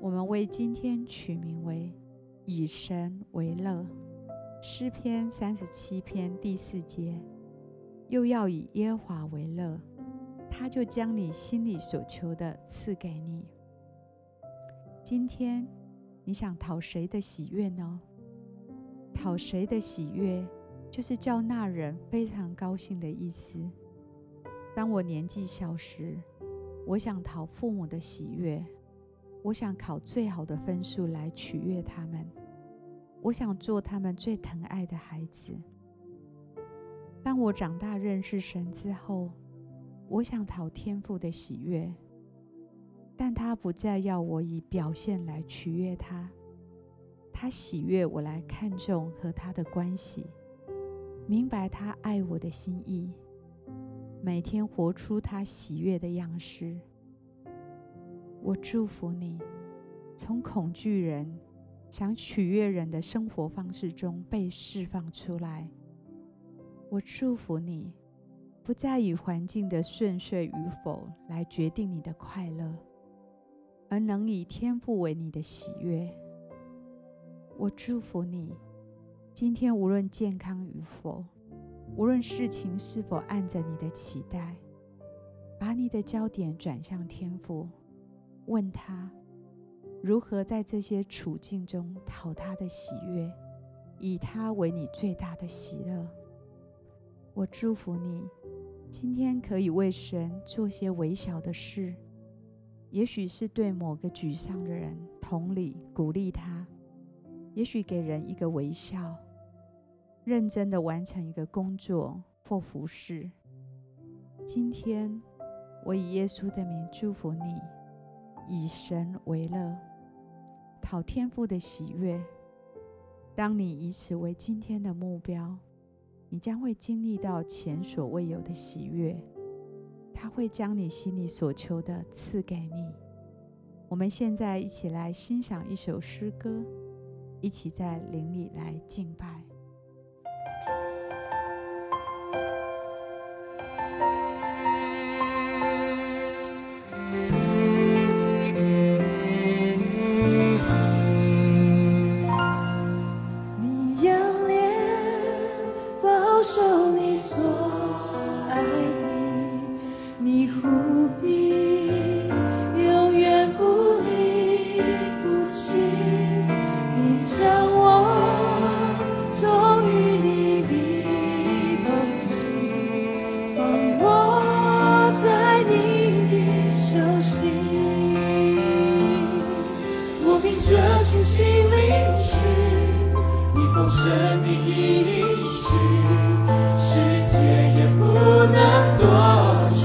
我们为今天取名为“以神为乐”。诗篇三十七篇第四节，又要以耶华为乐，他就将你心里所求的赐给你。今天你想讨谁的喜悦呢？讨谁的喜悦？就是叫那人非常高兴的意思。当我年纪小时，我想讨父母的喜悦，我想考最好的分数来取悦他们，我想做他们最疼爱的孩子。当我长大认识神之后，我想讨天父的喜悦，但他不再要我以表现来取悦他，他喜悦我来看重和他的关系。明白他爱我的心意，每天活出他喜悦的样式。我祝福你，从恐惧人、想取悦人的生活方式中被释放出来。我祝福你，不再以环境的顺遂与否来决定你的快乐，而能以天赋为你的喜悦。我祝福你。今天无论健康与否，无论事情是否按着你的期待，把你的焦点转向天赋，问他如何在这些处境中讨他的喜悦，以他为你最大的喜乐。我祝福你，今天可以为神做些微小的事，也许是对某个沮丧的人同理鼓励他，也许给人一个微笑。认真的完成一个工作或服事。今天，我以耶稣的名祝福你，以神为乐，讨天父的喜悦。当你以此为今天的目标，你将会经历到前所未有的喜悦。他会将你心里所求的赐给你。我们现在一起来欣赏一首诗歌，一起在灵里来敬拜。守受你所爱的，你务必永远不离不弃。你将我从与你离别起，放我在你的手心。我凭着信心离去。奉神的应许，世界也不能夺去。